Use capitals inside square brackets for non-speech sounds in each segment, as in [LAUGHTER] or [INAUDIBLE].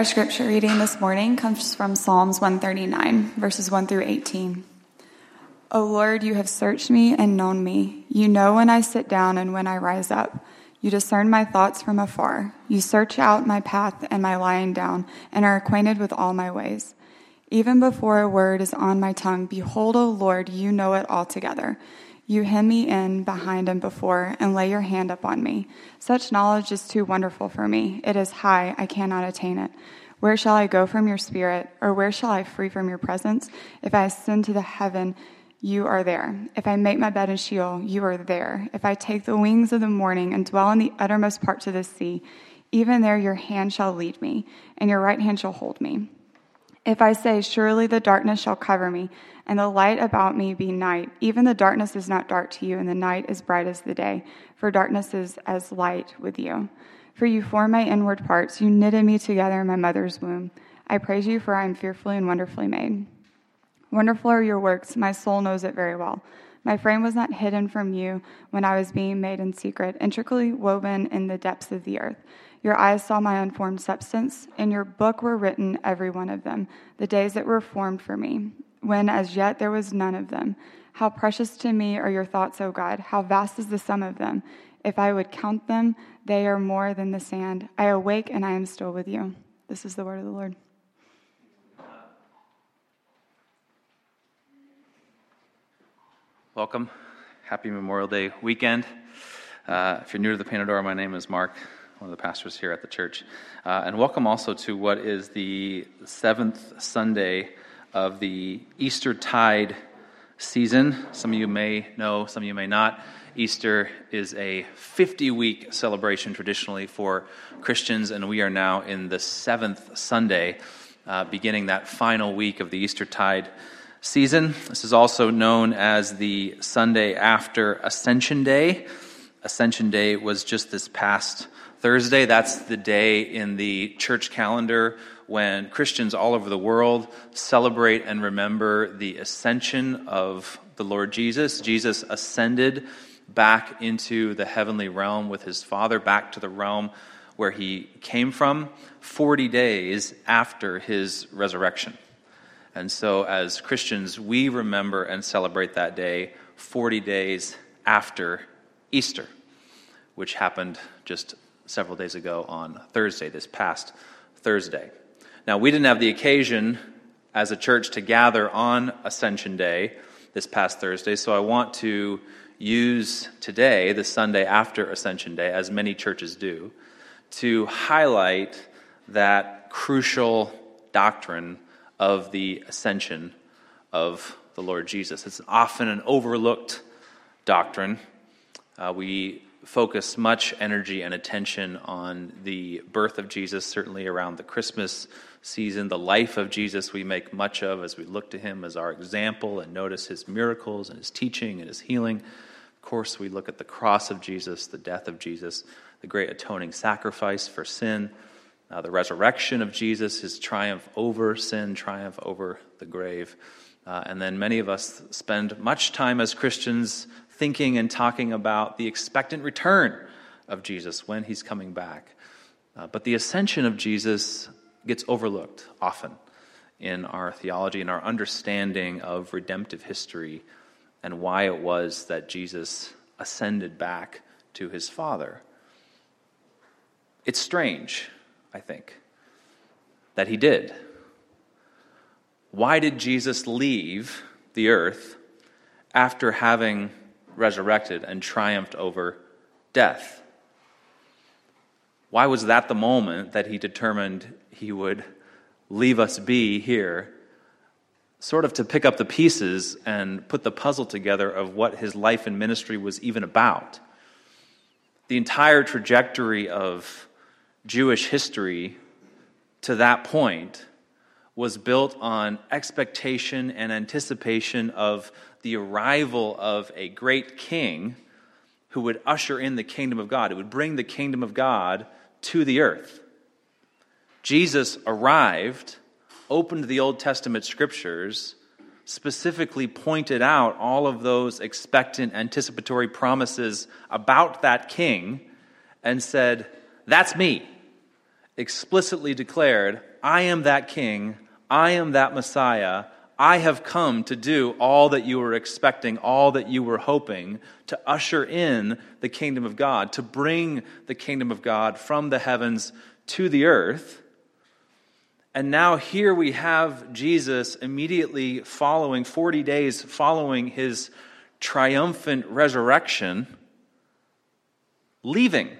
Our scripture reading this morning comes from Psalms 139, verses 1 through 18. O Lord, you have searched me and known me. You know when I sit down and when I rise up. You discern my thoughts from afar. You search out my path and my lying down, and are acquainted with all my ways. Even before a word is on my tongue, behold, O Lord, you know it altogether. You hem me in behind and before, and lay your hand upon me. Such knowledge is too wonderful for me. It is high, I cannot attain it. Where shall I go from your spirit, or where shall I flee from your presence? If I ascend to the heaven, you are there. If I make my bed in Sheol, you are there. If I take the wings of the morning and dwell in the uttermost parts of the sea, even there your hand shall lead me, and your right hand shall hold me. If I say, Surely the darkness shall cover me, and the light about me be night, even the darkness is not dark to you, and the night is bright as the day, for darkness is as light with you. For you formed my inward parts, you knitted me together in my mother's womb. I praise you, for I am fearfully and wonderfully made. Wonderful are your works, my soul knows it very well. My frame was not hidden from you when I was being made in secret, intricately woven in the depths of the earth. Your eyes saw my unformed substance. In your book were written, every one of them, the days that were formed for me, when as yet there was none of them. How precious to me are your thoughts, O God! How vast is the sum of them! If I would count them, they are more than the sand. I awake and I am still with you. This is the word of the Lord. Welcome. Happy Memorial Day weekend. Uh, if you're new to the Panadora, my name is Mark one of the pastors here at the church. Uh, and welcome also to what is the seventh Sunday of the Easter tide season. Some of you may know, some of you may not. Easter is a 50 week celebration traditionally for Christians, and we are now in the seventh Sunday, uh, beginning that final week of the Easter tide season. This is also known as the Sunday after Ascension Day. Ascension Day was just this past Thursday, that's the day in the church calendar when Christians all over the world celebrate and remember the ascension of the Lord Jesus. Jesus ascended back into the heavenly realm with his Father, back to the realm where he came from 40 days after his resurrection. And so, as Christians, we remember and celebrate that day 40 days after Easter, which happened just several days ago on Thursday, this past Thursday. Now, we didn't have the occasion as a church to gather on Ascension Day this past Thursday, so I want to use today, the Sunday after Ascension Day, as many churches do, to highlight that crucial doctrine of the ascension of the Lord Jesus. It's often an overlooked doctrine. Uh, we focus much energy and attention on the birth of Jesus, certainly around the Christmas season. The life of Jesus we make much of as we look to him as our example and notice his miracles and his teaching and his healing. Of course, we look at the cross of Jesus, the death of Jesus, the great atoning sacrifice for sin, uh, the resurrection of Jesus, his triumph over sin, triumph over the grave. Uh, and then many of us spend much time as Christians thinking and talking about the expectant return of Jesus when he's coming back. Uh, but the ascension of Jesus gets overlooked often in our theology and our understanding of redemptive history and why it was that Jesus ascended back to his Father. It's strange, I think, that he did. Why did Jesus leave the earth after having resurrected and triumphed over death. Why was that the moment that he determined he would leave us be here, sort of to pick up the pieces and put the puzzle together of what his life and ministry was even about? The entire trajectory of Jewish history to that point was built on expectation and anticipation of the arrival of a great king who would usher in the kingdom of God. It would bring the kingdom of God to the earth. Jesus arrived, opened the Old Testament scriptures, specifically pointed out all of those expectant, anticipatory promises about that king, and said, That's me. explicitly declared, I am that king, I am that Messiah, I have come to do all that you were expecting, all that you were hoping, to usher in the kingdom of God, to bring the kingdom of God from the heavens to the earth. And now here we have Jesus immediately following, 40 days following his triumphant resurrection, leaving.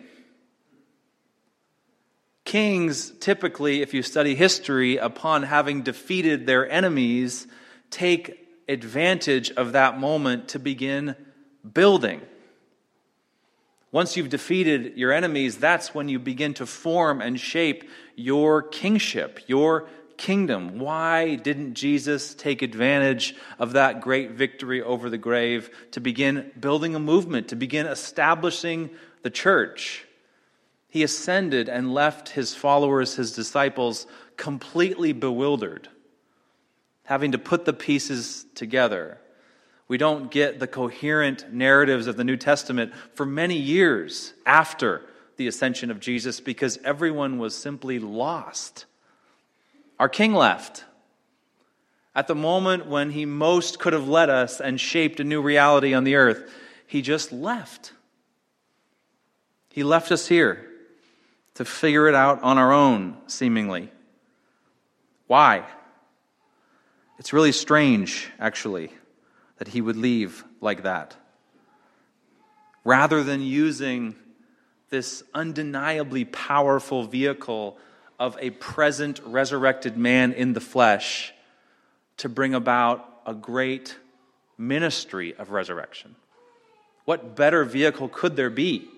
Kings typically, if you study history, upon having defeated their enemies, take advantage of that moment to begin building. Once you've defeated your enemies, that's when you begin to form and shape your kingship, your kingdom. Why didn't Jesus take advantage of that great victory over the grave to begin building a movement, to begin establishing the church? He ascended and left his followers, his disciples, completely bewildered, having to put the pieces together. We don't get the coherent narratives of the New Testament for many years after the ascension of Jesus because everyone was simply lost. Our king left. At the moment when he most could have led us and shaped a new reality on the earth, he just left. He left us here to figure it out on our own, seemingly. Why? It's really strange, actually, that he would leave like that. Rather than using this undeniably powerful vehicle of a present resurrected man in the flesh to bring about a great ministry of resurrection. What better vehicle could there be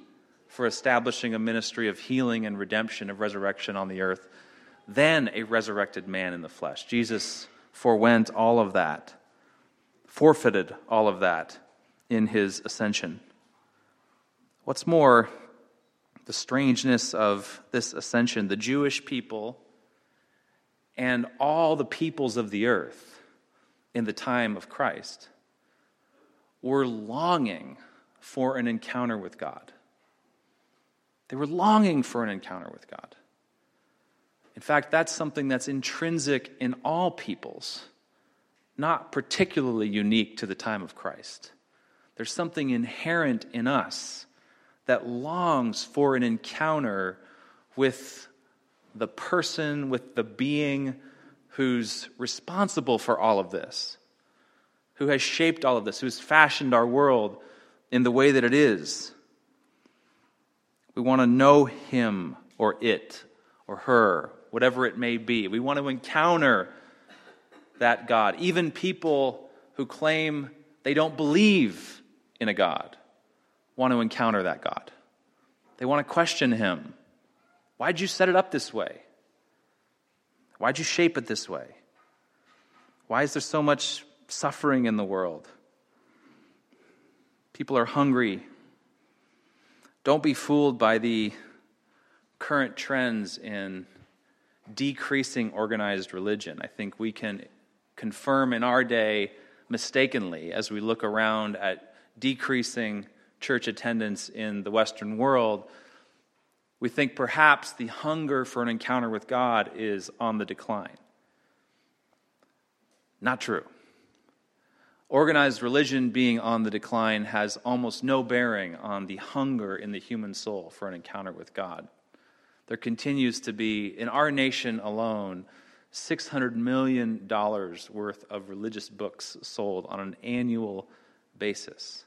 for establishing a ministry of healing and redemption, of resurrection on the earth, than a resurrected man in the flesh. Jesus forewent all of that, forfeited all of that in his ascension. What's more, the strangeness of this ascension, the Jewish people and all the peoples of the earth in the time of Christ were longing for an encounter with God. They were longing for an encounter with God. In fact, that's something that's intrinsic in all peoples, not particularly unique to the time of Christ. There's something inherent in us that longs for an encounter with the person, with the being who's responsible for all of this, who has shaped all of this, who's fashioned our world in the way that it is. We want to know him or it or her, whatever it may be. We want to encounter that God. Even people who claim they don't believe in a God want to encounter that God. They want to question him. Why'd you set it up this way? Why'd you shape it this way? Why is there so much suffering in the world? People are hungry don't be fooled by the current trends in decreasing organized religion. I think we can confirm in our day mistakenly as we look around at decreasing church attendance in the Western world. We think perhaps the hunger for an encounter with God is on the decline. Not true. Organized religion being on the decline has almost no bearing on the hunger in the human soul for an encounter with God. There continues to be, in our nation alone, $600 million worth of religious books sold on an annual basis.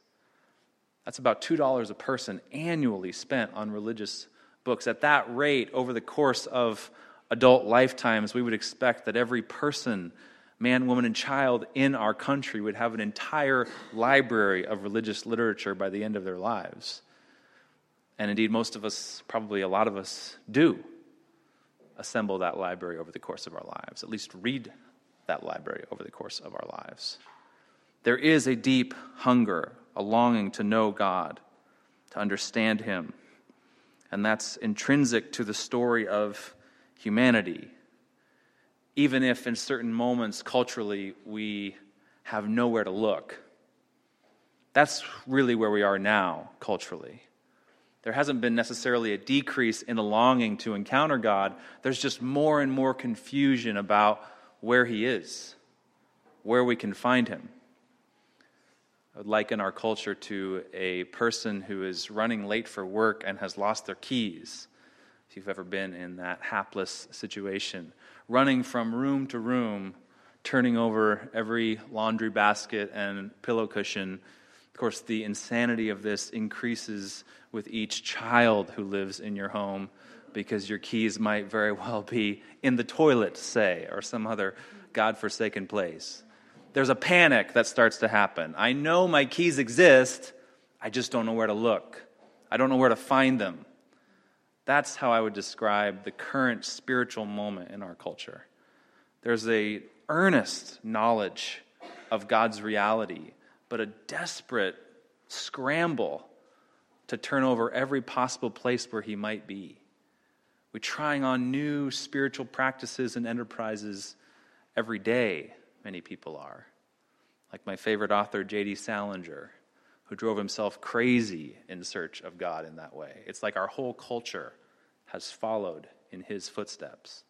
That's about $2 a person annually spent on religious books. At that rate, over the course of adult lifetimes, we would expect that every person man, woman, and child in our country would have an entire library of religious literature by the end of their lives. And indeed, most of us, probably a lot of us, do assemble that library over the course of our lives, at least read that library over the course of our lives. There is a deep hunger, a longing to know God, to understand Him. And that's intrinsic to the story of humanity even if in certain moments culturally we have nowhere to look. That's really where we are now, culturally. There hasn't been necessarily a decrease in the longing to encounter God. There's just more and more confusion about where He is, where we can find Him. I would liken our culture to a person who is running late for work and has lost their keys. If you've ever been in that hapless situation, running from room to room, turning over every laundry basket and pillow cushion. Of course, the insanity of this increases with each child who lives in your home because your keys might very well be in the toilet, say, or some other God-forsaken place. There's a panic that starts to happen. I know my keys exist, I just don't know where to look. I don't know where to find them. That's how I would describe the current spiritual moment in our culture. There's a earnest knowledge of God's reality, but a desperate scramble to turn over every possible place where he might be. We're trying on new spiritual practices and enterprises every day, many people are. Like my favorite author, J.D. Salinger, who drove himself crazy in search of God in that way. It's like our whole culture has followed in his footsteps.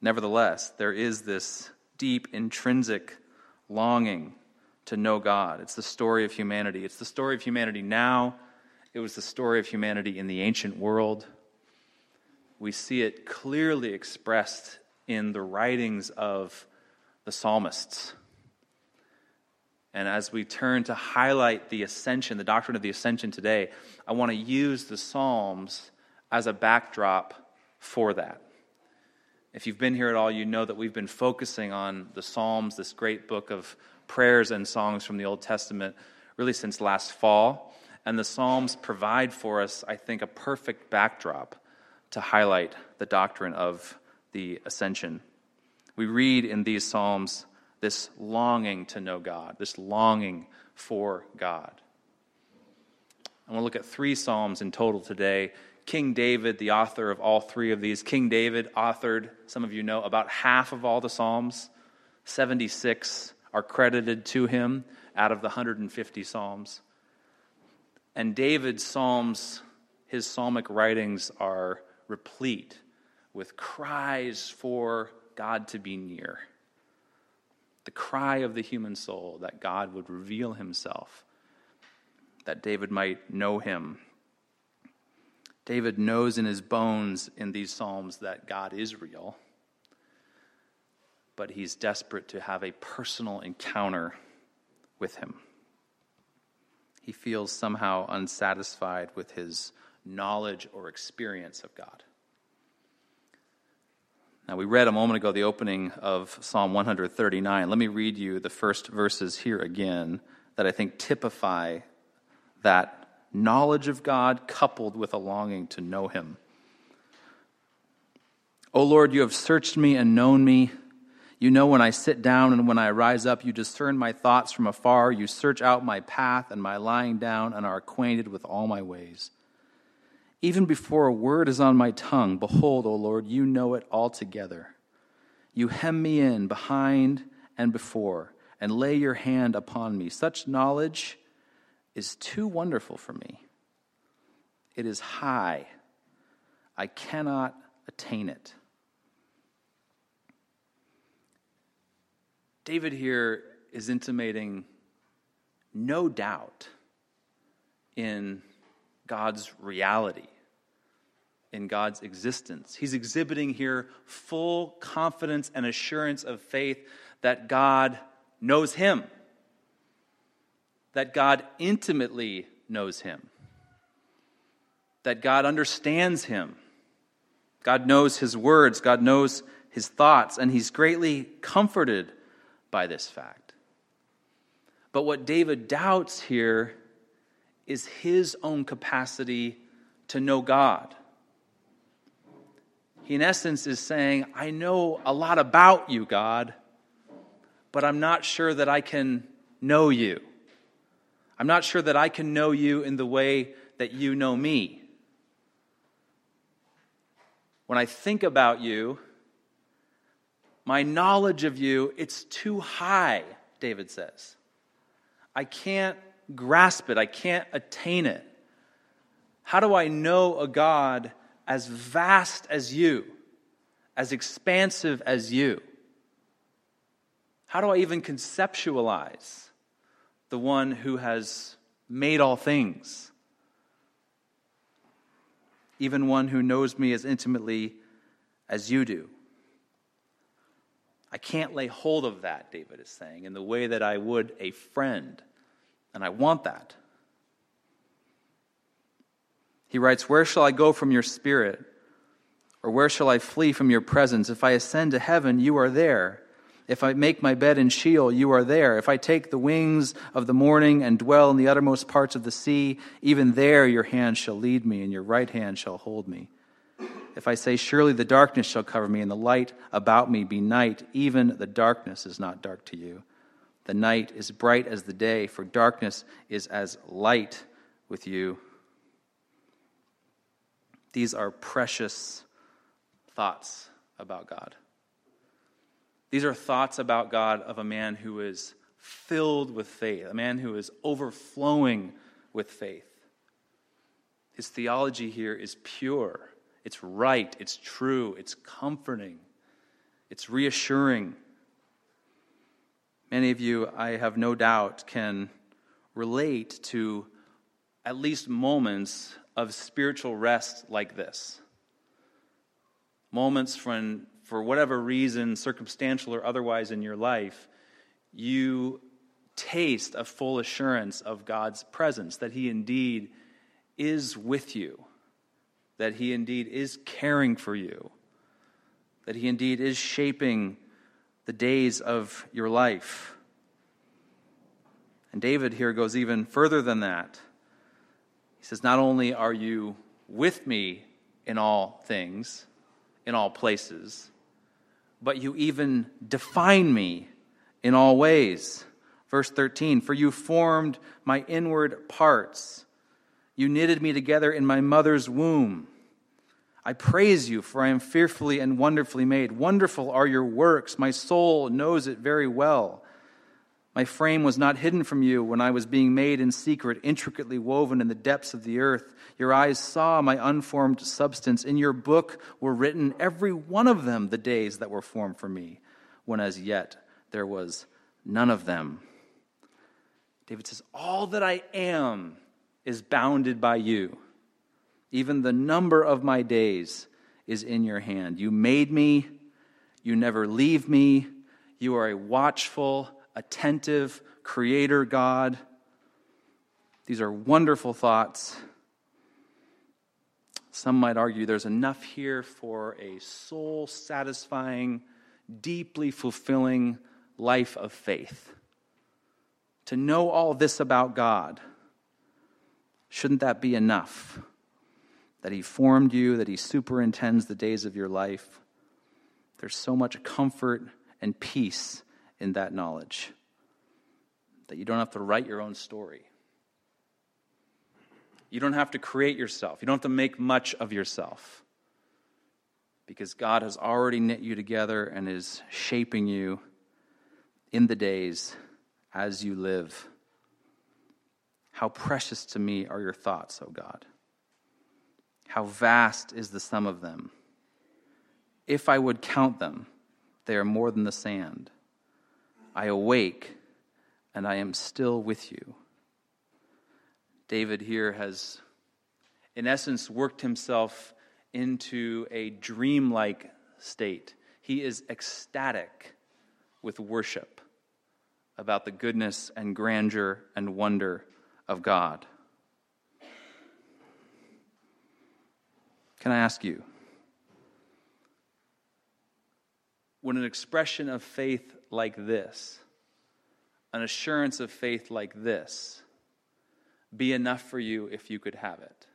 Nevertheless, there is this deep intrinsic longing to know God. It's the story of humanity. It's the story of humanity now. It was the story of humanity in the ancient world. We see it clearly expressed in the writings of the psalmists. And as we turn to highlight the ascension, the doctrine of the ascension today, I want to use the Psalms as a backdrop for that. If you've been here at all, you know that we've been focusing on the Psalms, this great book of prayers and songs from the Old Testament, really since last fall. And the Psalms provide for us, I think, a perfect backdrop to highlight the doctrine of the ascension. We read in these Psalms this longing to know God, this longing for God. I want to look at three Psalms in total today. King David, the author of all three of these, King David authored, some of you know, about half of all the Psalms. 76 are credited to him out of the 150 Psalms. And David's Psalms, his psalmic writings are replete with cries for God to be near. The cry of the human soul that God would reveal himself, that David might know him. David knows in his bones in these Psalms that God is real, but he's desperate to have a personal encounter with him. He feels somehow unsatisfied with his knowledge or experience of God. Now, we read a moment ago the opening of Psalm 139. Let me read you the first verses here again that I think typify that knowledge of God coupled with a longing to know Him. O Lord, you have searched me and known me. You know when I sit down and when I rise up. You discern my thoughts from afar. You search out my path and my lying down and are acquainted with all my ways. Even before a word is on my tongue, behold, O Lord, you know it altogether. You hem me in behind and before, and lay your hand upon me. Such knowledge is too wonderful for me. It is high. I cannot attain it. David here is intimating no doubt in God's reality in God's existence. He's exhibiting here full confidence and assurance of faith that God knows him, that God intimately knows him, that God understands him. God knows his words, God knows his thoughts, and he's greatly comforted by this fact. But what David doubts here is his own capacity to know God. He, in essence, is saying, I know a lot about you, God, but I'm not sure that I can know you. I'm not sure that I can know you in the way that you know me. When I think about you, my knowledge of you, it's too high, David says. I can't grasp it, I can't attain it. How do I know a God as vast as you, as expansive as you? How do I even conceptualize the one who has made all things? Even one who knows me as intimately as you do. I can't lay hold of that, David is saying, in the way that I would a friend. And I want that. He writes, Where shall I go from your spirit? Or where shall I flee from your presence? If I ascend to heaven, you are there. If I make my bed in Sheol, you are there. If I take the wings of the morning and dwell in the uttermost parts of the sea, even there your hand shall lead me, and your right hand shall hold me. If I say, Surely the darkness shall cover me, and the light about me be night, even the darkness is not dark to you. The night is bright as the day, for darkness is as light with you. These are precious thoughts about God. These are thoughts about God of a man who is filled with faith, a man who is overflowing with faith. His theology here is pure, it's right, it's true, it's comforting, it's reassuring. Many of you, I have no doubt, can relate to at least moments of spiritual rest like this. Moments when for whatever reason, circumstantial or otherwise, in your life, you taste a full assurance of God's presence, that He indeed is with you, that He indeed is caring for you, that He indeed is shaping the days of your life. And David here goes even further than that. He says, Not only are you with me in all things, in all places, but you even define me in all ways. Verse 13 For you formed my inward parts, you knitted me together in my mother's womb. I praise you, for I am fearfully and wonderfully made. Wonderful are your works. My soul knows it very well. My frame was not hidden from you when I was being made in secret, intricately woven in the depths of the earth. Your eyes saw my unformed substance. In your book were written, every one of them, the days that were formed for me, when as yet there was none of them. David says, All that I am is bounded by you. Even the number of my days is in your hand. You made me, you never leave me. You are a watchful, attentive creator God. These are wonderful thoughts. Some might argue there's enough here for a soul satisfying, deeply fulfilling life of faith. To know all this about God, shouldn't that be enough? That He formed you, that He superintends the days of your life. There's so much comfort and peace in that knowledge. That you don't have to write your own story. You don't have to create yourself. You don't have to make much of yourself. Because God has already knit you together and is shaping you in the days as you live. How precious to me are your thoughts, O God. How vast is the sum of them. If I would count them, they are more than the sand. I awake and I am still with you. David here has, in essence, worked himself into a dreamlike state. He is ecstatic with worship about the goodness and grandeur and wonder of God. Can I ask you? When an expression of faith like this, an assurance of faith like this, be enough for you if you could have it?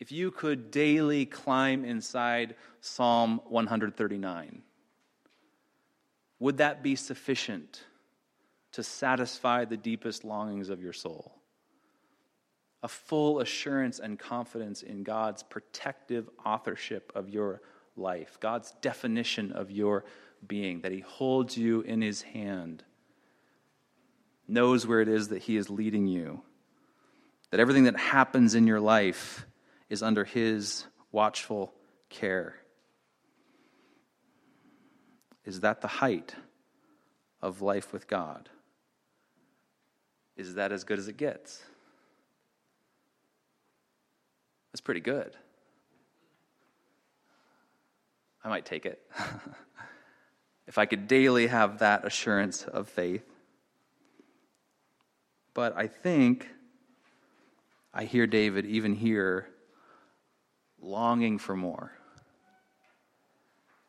If you could daily climb inside Psalm 139, would that be sufficient to satisfy the deepest longings of your soul? A full assurance and confidence in God's protective authorship of your life, God's definition of your being, that He holds you in His hand, knows where it is that He is leading you, that everything that happens in your life is under His watchful care. Is that the height of life with God? Is that as good as it gets? That's pretty good. I might take it. [LAUGHS] if I could daily have that assurance of faith. But I think I hear David even here longing for more.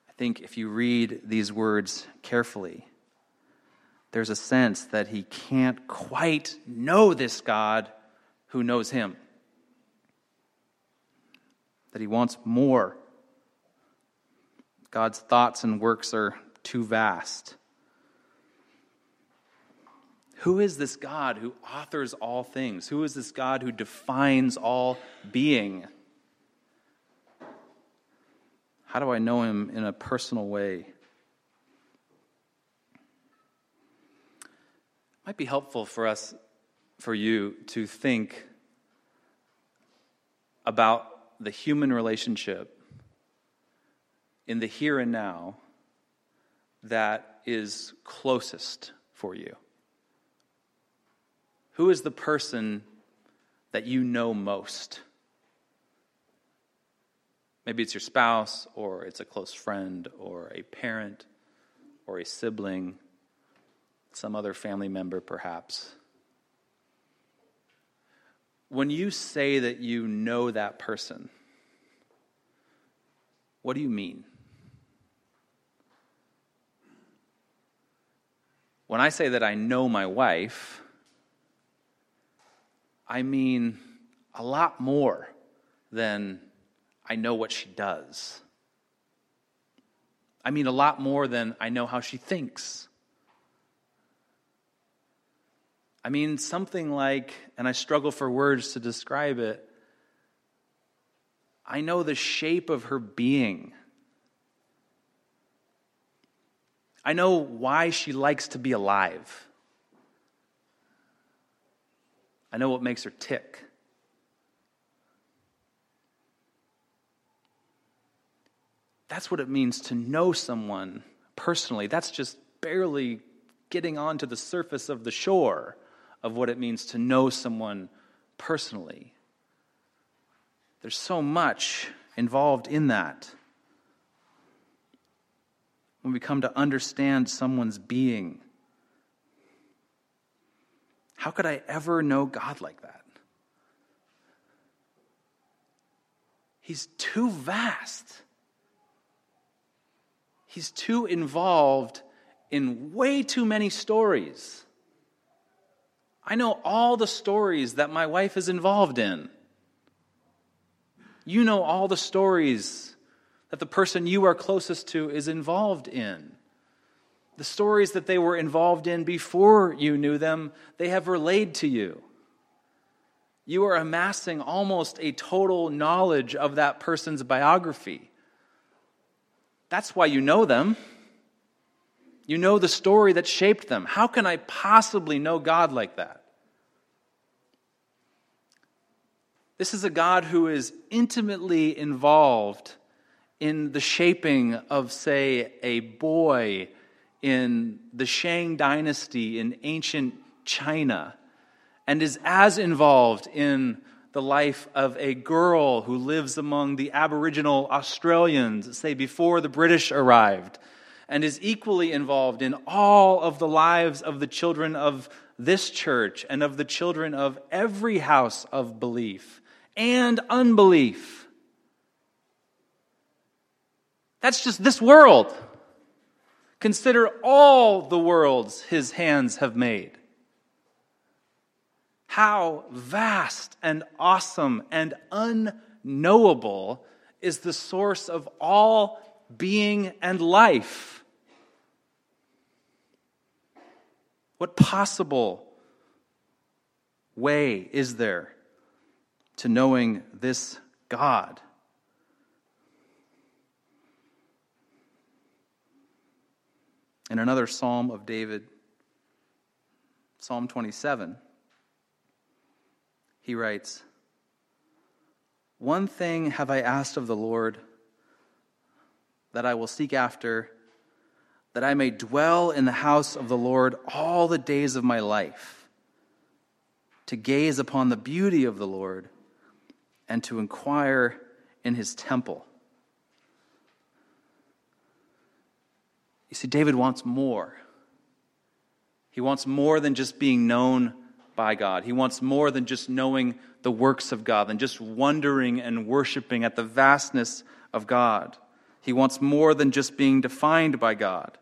I think if you read these words carefully, there's a sense that he can't quite know this God who knows him. That he wants more. God's thoughts and works are too vast. Who is this God who authors all things? Who is this God who defines all being? How do I know him in a personal way? It might be helpful for us, for you, to think about the human relationship in the here and now that is closest for you. Who is the person that you know most? Maybe it's your spouse, or it's a close friend, or a parent, or a sibling, some other family member, perhaps. When you say that you know that person, what do you mean? When I say that I know my wife, I mean a lot more than I know what she does. I mean a lot more than I know how she thinks. I mean something like, and I struggle for words to describe it, I know the shape of her being. I know why she likes to be alive. I know what makes her tick. That's what it means to know someone personally. That's just barely getting onto the surface of the shore of what it means to know someone personally. There's so much involved in that. When we come to understand someone's being, how could I ever know God like that? He's too vast. He's too involved in way too many stories. I know all the stories that my wife is involved in. You know all the stories that the person you are closest to is involved in the stories that they were involved in before you knew them, they have relayed to you. You are amassing almost a total knowledge of that person's biography. That's why you know them. You know the story that shaped them. How can I possibly know God like that? This is a God who is intimately involved in the shaping of, say, a boy in the Shang dynasty in ancient China and is as involved in the life of a girl who lives among the Aboriginal Australians, say before the British arrived, and is equally involved in all of the lives of the children of this church and of the children of every house of belief and unbelief. That's just this world. Consider all the worlds his hands have made. How vast and awesome and unknowable is the source of all being and life. What possible way is there to knowing this God? In another psalm of David, Psalm 27, he writes, One thing have I asked of the Lord that I will seek after, that I may dwell in the house of the Lord all the days of my life, to gaze upon the beauty of the Lord and to inquire in his temple. You see, David wants more. He wants more than just being known by God. He wants more than just knowing the works of God, than just wondering and worshiping at the vastness of God. He wants more than just being defined by God.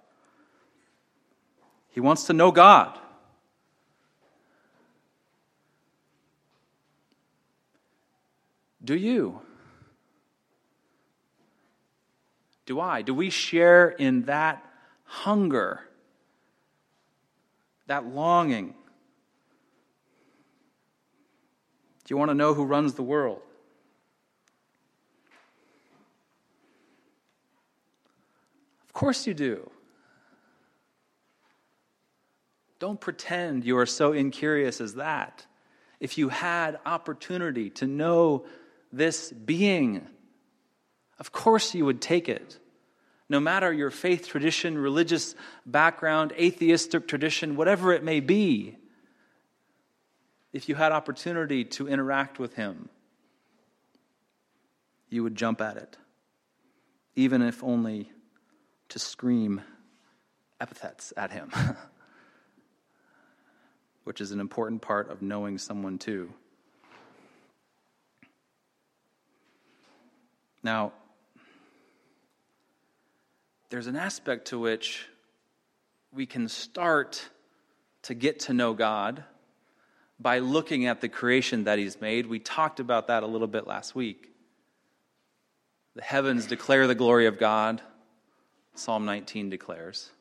He wants to know God. Do you? Do I? Do we share in that hunger, that longing? Do you want to know who runs the world? Of course you do. Don't pretend you are so incurious as that. If you had opportunity to know this being, of course you would take it. No matter your faith tradition, religious background, atheistic tradition, whatever it may be, if you had opportunity to interact with him, you would jump at it, even if only to scream epithets at him, [LAUGHS] which is an important part of knowing someone too. Now, there's an aspect to which we can start to get to know God by looking at the creation that He's made. We talked about that a little bit last week. The heavens declare the glory of God, Psalm 19 declares.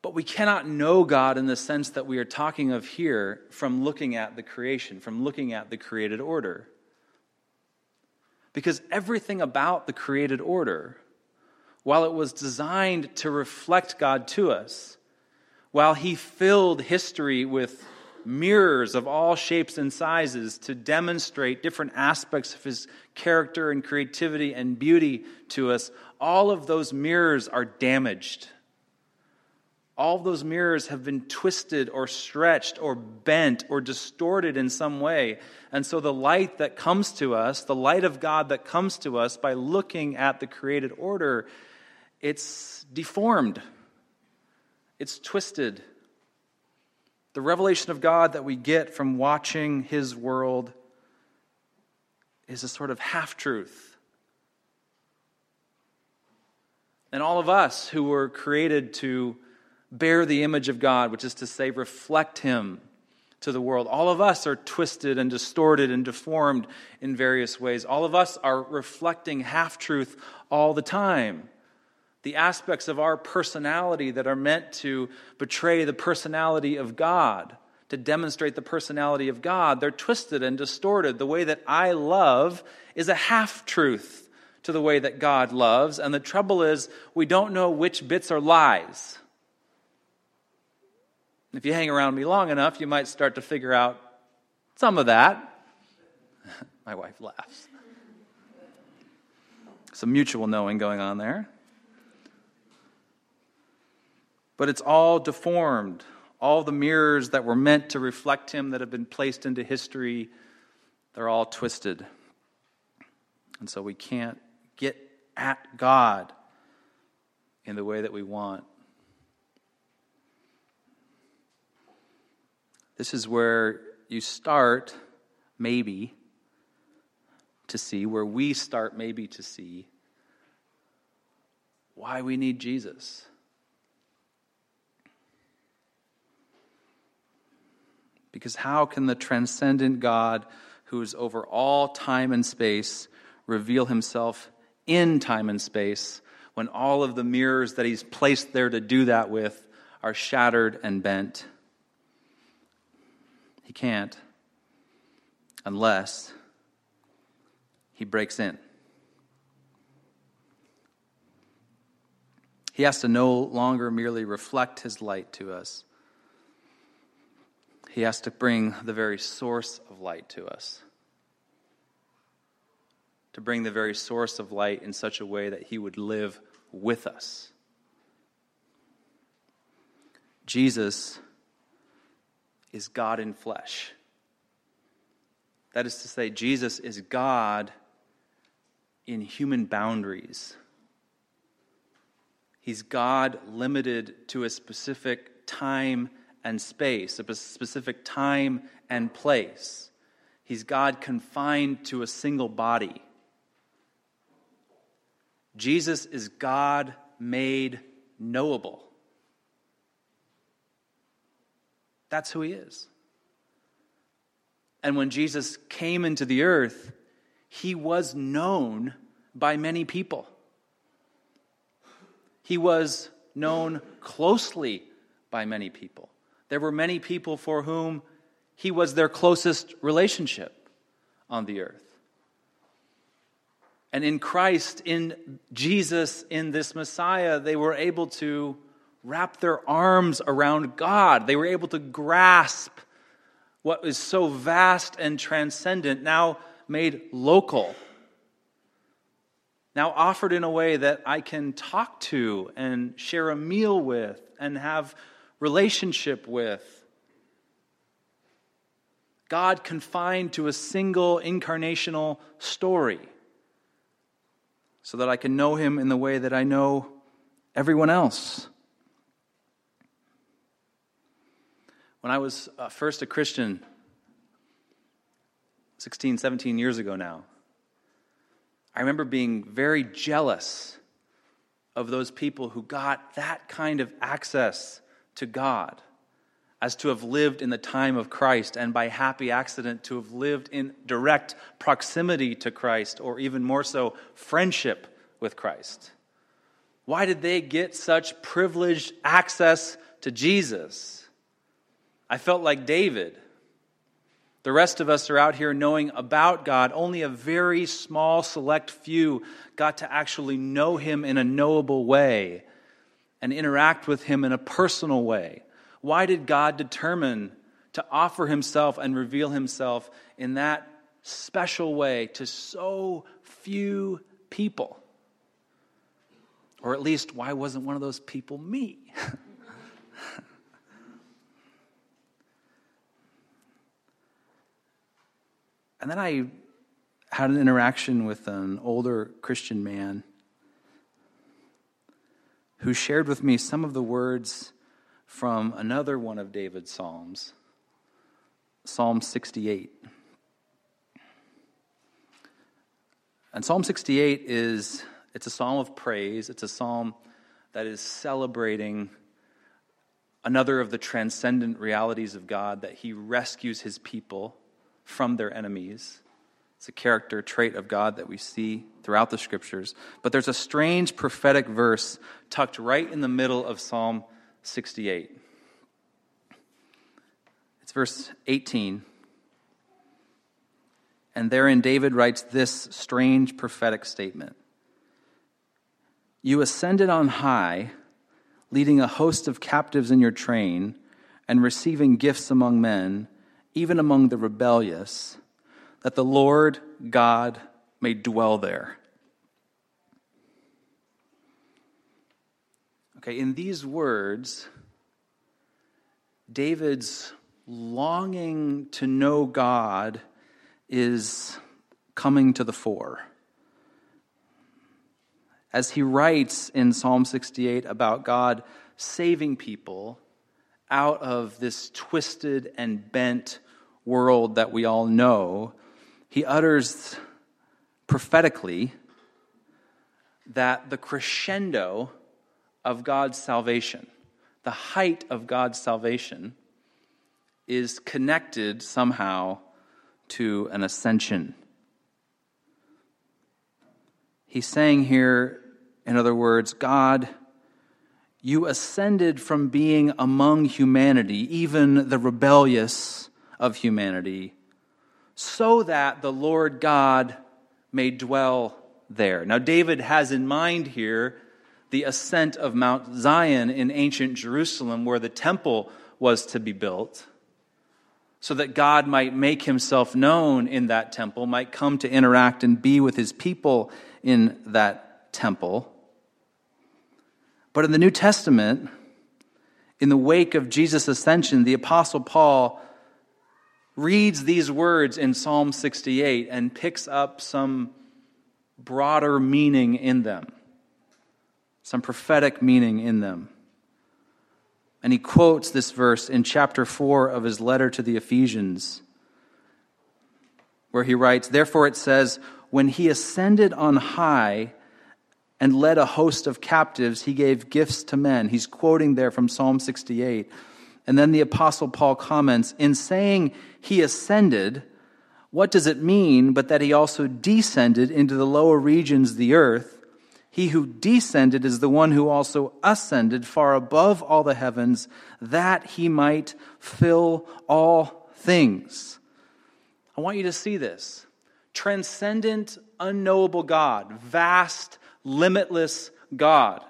But we cannot know God in the sense that we are talking of here from looking at the creation, from looking at the created order. Because everything about the created order, while it was designed to reflect God to us, while He filled history with mirrors of all shapes and sizes to demonstrate different aspects of His character and creativity and beauty to us, all of those mirrors are damaged all of those mirrors have been twisted or stretched or bent or distorted in some way. And so the light that comes to us, the light of God that comes to us by looking at the created order, it's deformed, it's twisted. The revelation of God that we get from watching His world is a sort of half truth. And all of us who were created to bear the image of God, which is to say, reflect Him to the world. All of us are twisted and distorted and deformed in various ways. All of us are reflecting half truth all the time. The aspects of our personality that are meant to betray the personality of God, to demonstrate the personality of God, they're twisted and distorted. The way that I love is a half truth to the way that God loves. And the trouble is, we don't know which bits are lies. If you hang around me long enough, you might start to figure out some of that. [LAUGHS] My wife laughs. Some mutual knowing going on there. But it's all deformed. All the mirrors that were meant to reflect him that have been placed into history, they're all twisted. And so we can't get at God in the way that we want. This is where you start, maybe, to see, where we start, maybe, to see why we need Jesus. Because how can the transcendent God, who is over all time and space, reveal himself in time and space when all of the mirrors that he's placed there to do that with are shattered and bent? He can't unless he breaks in. He has to no longer merely reflect his light to us. He has to bring the very source of light to us. To bring the very source of light in such a way that he would live with us. Jesus is God in flesh. That is to say, Jesus is God in human boundaries. He's God limited to a specific time and space, a specific time and place. He's God confined to a single body. Jesus is God made knowable. That's who he is. And when Jesus came into the earth, he was known by many people. He was known closely by many people. There were many people for whom he was their closest relationship on the earth. And in Christ, in Jesus, in this Messiah, they were able to wrap their arms around God. They were able to grasp what is so vast and transcendent, now made local, now offered in a way that I can talk to and share a meal with and have relationship with. God confined to a single incarnational story so that I can know him in the way that I know everyone else. When I was uh, first a Christian, 16, 17 years ago now, I remember being very jealous of those people who got that kind of access to God as to have lived in the time of Christ and by happy accident to have lived in direct proximity to Christ or even more so, friendship with Christ. Why did they get such privileged access to Jesus? I felt like David. The rest of us are out here knowing about God. Only a very small, select few got to actually know Him in a knowable way and interact with Him in a personal way. Why did God determine to offer Himself and reveal Himself in that special way to so few people? Or at least, why wasn't one of those people me? [LAUGHS] And then I had an interaction with an older Christian man who shared with me some of the words from another one of David's Psalms, Psalm 68. And Psalm 68 is it's a psalm of praise. It's a psalm that is celebrating another of the transcendent realities of God that he rescues his people from their enemies. It's a character trait of God that we see throughout the scriptures. But there's a strange prophetic verse tucked right in the middle of Psalm 68. It's verse 18. And therein, David writes this strange prophetic statement You ascended on high, leading a host of captives in your train, and receiving gifts among men even among the rebellious, that the Lord God may dwell there. Okay, in these words, David's longing to know God is coming to the fore. As he writes in Psalm 68 about God saving people out of this twisted and bent world that we all know, he utters prophetically that the crescendo of God's salvation, the height of God's salvation, is connected somehow to an ascension. He's saying here, in other words, God you ascended from being among humanity, even the rebellious of humanity, so that the Lord God may dwell there. Now, David has in mind here the ascent of Mount Zion in ancient Jerusalem, where the temple was to be built. so that God might make himself known in that temple, might come to interact and be with his people in that temple. But in the New Testament, in the wake of Jesus' ascension, the Apostle Paul reads these words in Psalm 68 and picks up some broader meaning in them, some prophetic meaning in them. And he quotes this verse in chapter 4 of his letter to the Ephesians, where he writes, Therefore it says, When he ascended on high and led a host of captives, he gave gifts to men. He's quoting there from Psalm 68. And then the Apostle Paul comments, In saying he ascended, what does it mean but that he also descended into the lower regions of the earth? He who descended is the one who also ascended far above all the heavens, that he might fill all things. I want you to see this. Transcendent, unknowable God, vast, limitless God,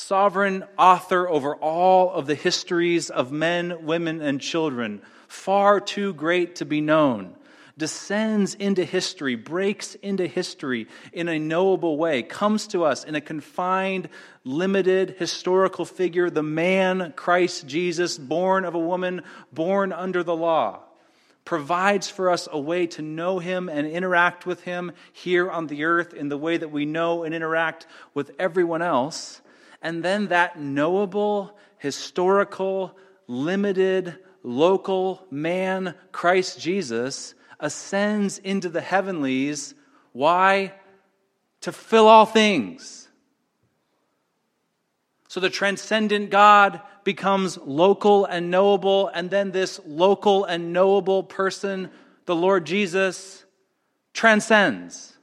sovereign author over all of the histories of men, women, and children, far too great to be known descends into history, breaks into history in a knowable way, comes to us in a confined, limited historical figure, the man Christ Jesus, born of a woman, born under the law, provides for us a way to know him and interact with him here on the earth in the way that we know and interact with everyone else. And then that knowable, historical, limited, local man, Christ Jesus, ascends into the heavenlies. Why? To fill all things. So the transcendent God becomes local and knowable, and then this local and knowable person, the Lord Jesus, transcends,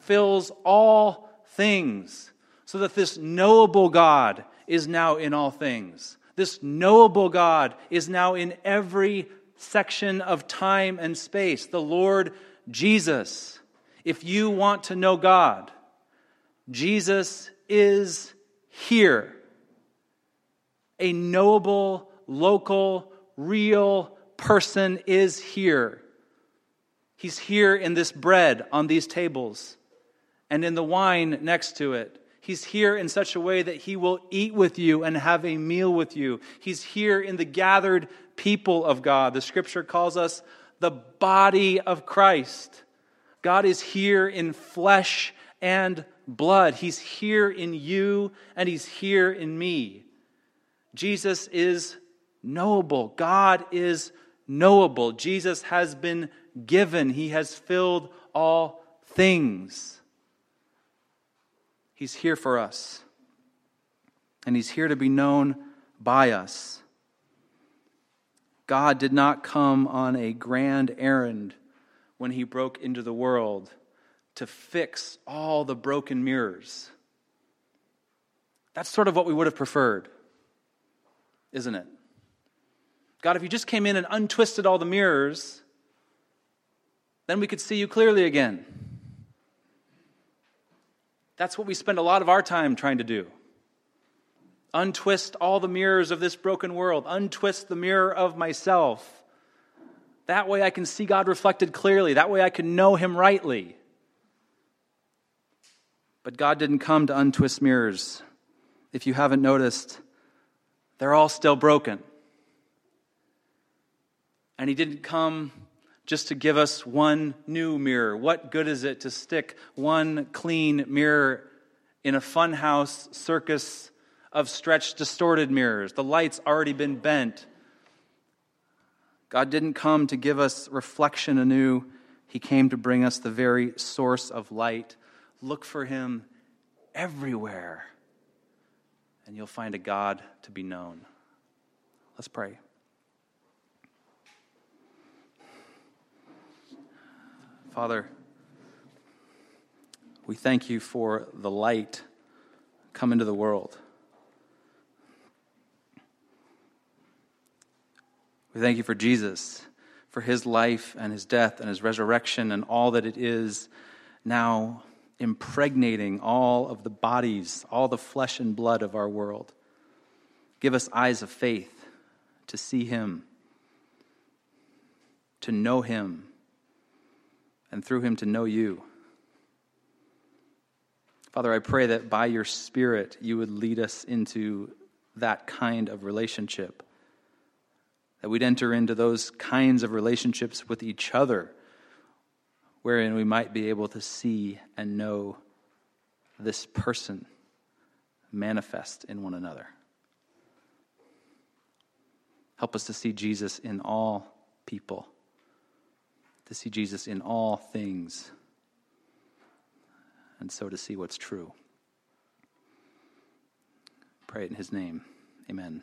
fills all things, so that this knowable God is now in all things. This knowable God is now in every section of time and space, the Lord Jesus. If you want to know God, Jesus is here. A knowable, local, real person is here. He's here in this bread on these tables and in the wine next to it. He's here in such a way that he will eat with you and have a meal with you. He's here in the gathered people of God. The scripture calls us the body of Christ. God is here in flesh and blood. He's here in you and He's here in me. Jesus is knowable. God is knowable. Jesus has been given, He has filled all things. He's here for us, and He's here to be known by us. God did not come on a grand errand when He broke into the world to fix all the broken mirrors. That's sort of what we would have preferred, isn't it? God, if you just came in and untwisted all the mirrors, then we could see you clearly again. That's what we spend a lot of our time trying to do. Untwist all the mirrors of this broken world, untwist the mirror of myself. That way I can see God reflected clearly. That way I can know Him rightly. But God didn't come to untwist mirrors. If you haven't noticed, they're all still broken. And He didn't come just to give us one new mirror. What good is it to stick one clean mirror in a funhouse circus of stretched, distorted mirrors? The light's already been bent. God didn't come to give us reflection anew, He came to bring us the very source of light. Look for Him everywhere, and you'll find a God to be known. Let's pray. Father, we thank you for the light come into the world. We thank you for Jesus, for his life and his death and his resurrection and all that it is now impregnating all of the bodies, all the flesh and blood of our world. Give us eyes of faith to see him to know Him, and through Him to know you. Father, I pray that by your Spirit you would lead us into that kind of relationship, that we'd enter into those kinds of relationships with each other, wherein we might be able to see and know this person manifest in one another. Help us to see Jesus in all people, to see Jesus in all things, and so to see what's true. Pray it in his name. Amen.